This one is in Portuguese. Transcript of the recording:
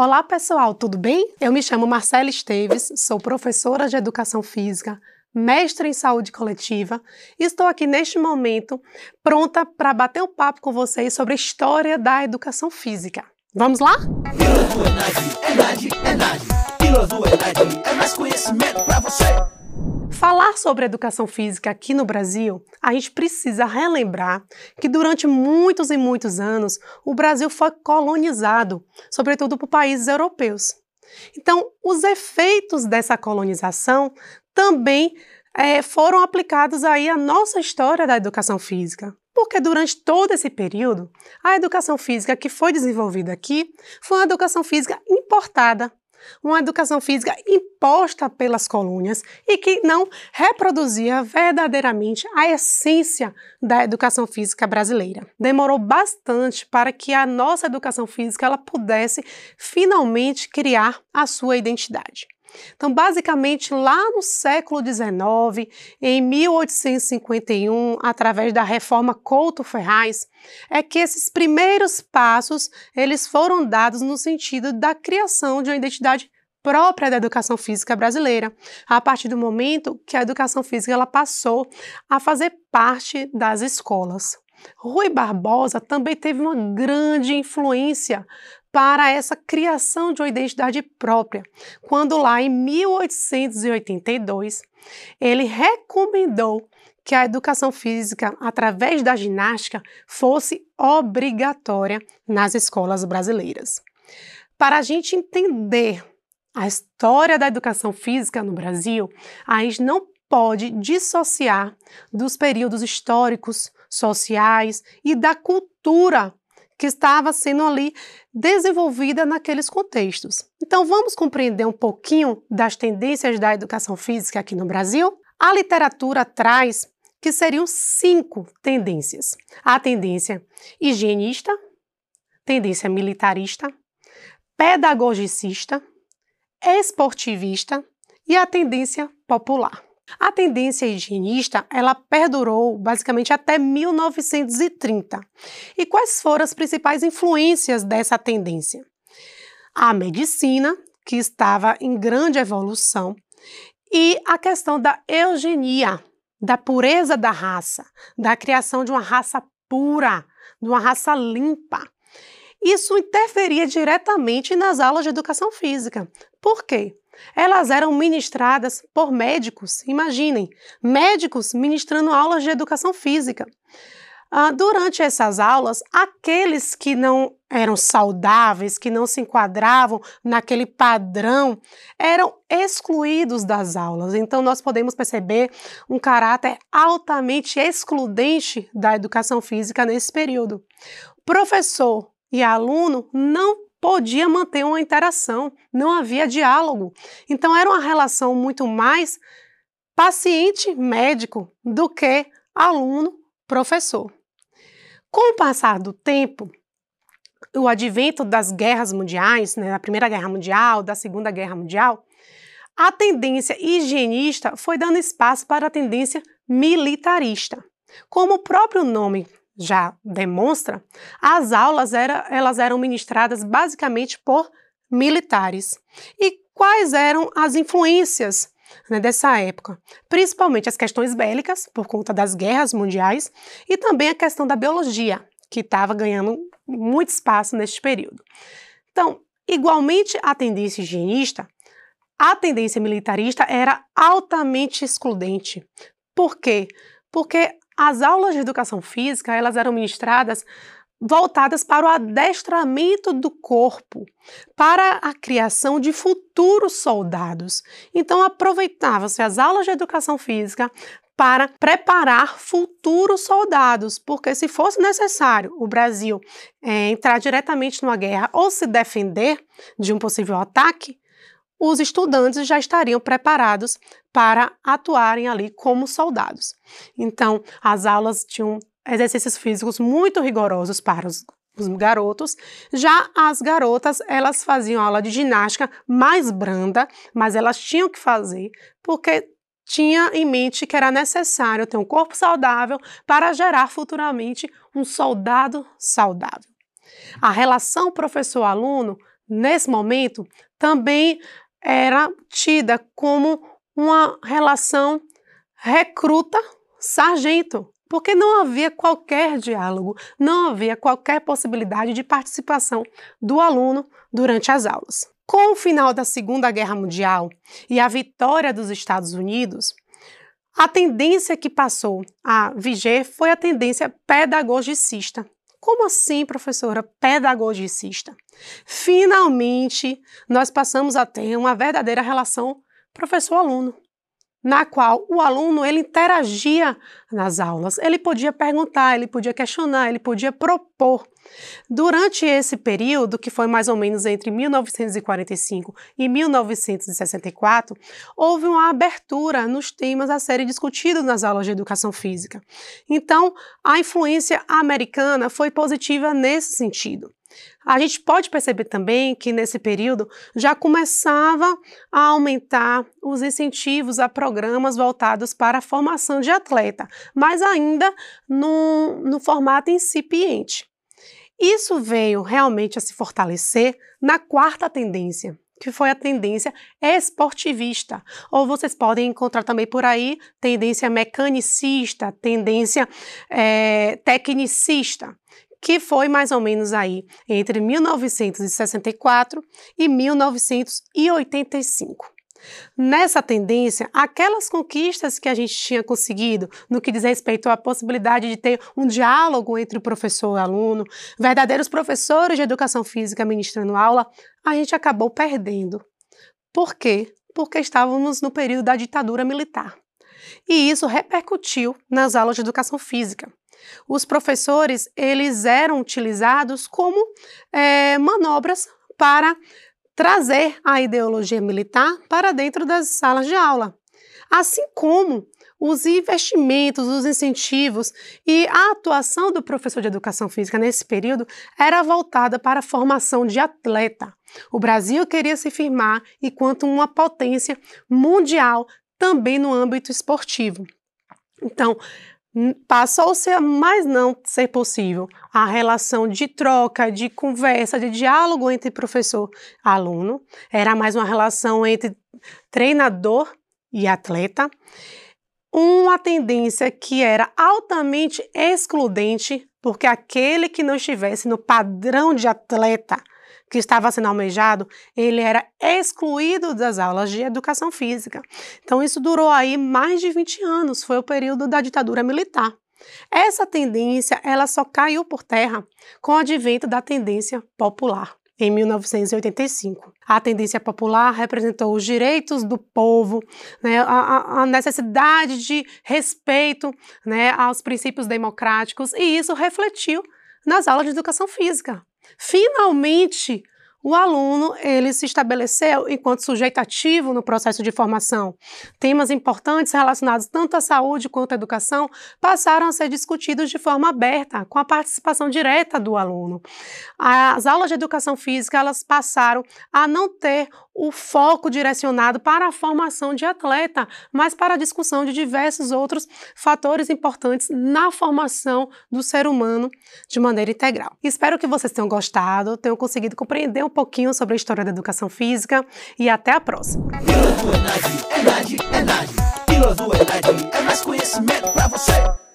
Olá pessoal, tudo bem? Eu me chamo Marcela Esteves, sou professora de Educação Física, mestre em Saúde Coletiva e estou aqui neste momento pronta para bater um papo com vocês sobre a história da Educação Física. Vamos lá? é sobre educação física aqui no Brasil, a gente precisa relembrar que durante muitos e muitos anos o Brasil foi colonizado, sobretudo por países europeus. Então, os efeitos dessa colonização também é, foram aplicados aí à nossa história da educação física. Porque durante todo esse período, a educação física que foi desenvolvida aqui foi uma educação física importada uma educação física imposta pelas colônias e que não reproduzia verdadeiramente a essência da educação física brasileira. Demorou bastante para que a nossa educação física ela pudesse finalmente criar a sua identidade. Então, basicamente, lá no século XIX, em 1851, através da reforma Couto Ferraz, é que esses primeiros passos eles foram dados no sentido da criação de uma identidade própria da educação física brasileira, a partir do momento que a educação física ela passou a fazer parte das escolas. Rui Barbosa também teve uma grande influência para essa criação de uma identidade própria, quando lá em 1882 ele recomendou que a educação física através da ginástica fosse obrigatória nas escolas brasileiras. Para a gente entender a história da educação física no Brasil, a gente não pode dissociar dos períodos históricos, sociais e da cultura que estava sendo ali desenvolvida naqueles contextos. Então vamos compreender um pouquinho das tendências da educação física aqui no Brasil? A literatura traz que seriam cinco tendências: a tendência higienista, tendência militarista, pedagogicista, esportivista e a tendência popular. A tendência higienista, ela perdurou basicamente até 1930. E quais foram as principais influências dessa tendência? A medicina, que estava em grande evolução, e a questão da eugenia, da pureza da raça, da criação de uma raça pura, de uma raça limpa. Isso interferia diretamente nas aulas de educação física. Por quê? Elas eram ministradas por médicos, imaginem, médicos ministrando aulas de educação física. Ah, durante essas aulas, aqueles que não eram saudáveis, que não se enquadravam naquele padrão, eram excluídos das aulas. Então, nós podemos perceber um caráter altamente excludente da educação física nesse período. Professor e aluno não podia manter uma interação, não havia diálogo. Então era uma relação muito mais paciente-médico do que aluno-professor. Com o passar do tempo, o advento das guerras mundiais, né, da Primeira Guerra Mundial, da Segunda Guerra Mundial, a tendência higienista foi dando espaço para a tendência militarista. Como o próprio nome já demonstra, as aulas era, elas eram ministradas basicamente por militares. E quais eram as influências né, dessa época? Principalmente as questões bélicas, por conta das guerras mundiais, e também a questão da biologia, que estava ganhando muito espaço neste período. Então, igualmente a tendência higienista, a tendência militarista era altamente excludente. Por quê? Porque as aulas de educação física, elas eram ministradas voltadas para o adestramento do corpo, para a criação de futuros soldados. Então aproveitava-se as aulas de educação física para preparar futuros soldados, porque se fosse necessário o Brasil é, entrar diretamente numa guerra ou se defender de um possível ataque, os estudantes já estariam preparados para atuarem ali como soldados. Então, as aulas tinham exercícios físicos muito rigorosos para os, os garotos. Já as garotas, elas faziam aula de ginástica mais branda, mas elas tinham que fazer porque tinha em mente que era necessário ter um corpo saudável para gerar futuramente um soldado saudável. A relação professor-aluno nesse momento, também era tida como uma relação recruta-sargento, porque não havia qualquer diálogo, não havia qualquer possibilidade de participação do aluno durante as aulas. Com o final da Segunda Guerra Mundial e a vitória dos Estados Unidos, a tendência que passou a viger foi a tendência pedagogicista. Como assim, professora, pedagogicista? Finalmente, nós passamos a ter uma verdadeira relação professor-aluno na qual o aluno ele interagia nas aulas. Ele podia perguntar, ele podia questionar, ele podia propor. Durante esse período, que foi mais ou menos entre 1945 e 1964, houve uma abertura nos temas a serem discutidos nas aulas de educação física. Então, a influência americana foi positiva nesse sentido. A gente pode perceber também que nesse período já começava a aumentar os incentivos a programas voltados para a formação de atleta, mas ainda no, no formato incipiente. Isso veio realmente a se fortalecer na quarta tendência, que foi a tendência esportivista. Ou vocês podem encontrar também por aí tendência mecanicista, tendência é, tecnicista, que foi mais ou menos aí entre 1964 e 1985. Nessa tendência, aquelas conquistas que a gente tinha conseguido no que diz respeito à possibilidade de ter um diálogo entre o professor e o aluno, verdadeiros professores de educação física ministrando aula, a gente acabou perdendo. Por quê? Porque estávamos no período da ditadura militar. E isso repercutiu nas aulas de educação física. Os professores eles eram utilizados como é, manobras para trazer a ideologia militar para dentro das salas de aula, assim como os investimentos, os incentivos e a atuação do professor de educação física nesse período era voltada para a formação de atleta. O Brasil queria se firmar enquanto uma potência mundial também no âmbito esportivo. Então, passou-se a mais não ser possível a relação de troca, de conversa, de diálogo entre professor e aluno. Era mais uma relação entre treinador e atleta. Uma tendência que era altamente excludente, porque aquele que não estivesse no padrão de atleta que estava sendo almejado, ele era excluído das aulas de educação física. Então isso durou aí mais de 20 anos, foi o período da ditadura militar. Essa tendência, ela só caiu por terra com o advento da tendência popular em 1985. A tendência popular representou os direitos do povo, né, a, a, necessidade de respeito né, aos princípios democráticos, e isso refletiu nas aulas de educação física. Finalmente, o aluno ele se estabeleceu enquanto sujeito ativo no processo de formação. Temas importantes relacionados tanto à saúde quanto à educação passaram a ser discutidos de forma aberta, com a participação direta do aluno. As aulas de educação física elas passaram a não ter o foco direcionado para a formação de atleta, mas para a discussão de diversos outros fatores importantes na formação do ser humano de maneira integral. Espero que vocês tenham gostado, tenham conseguido compreender um pouquinho sobre a história da educação física e até a próxima. é mais conhecimento pra você.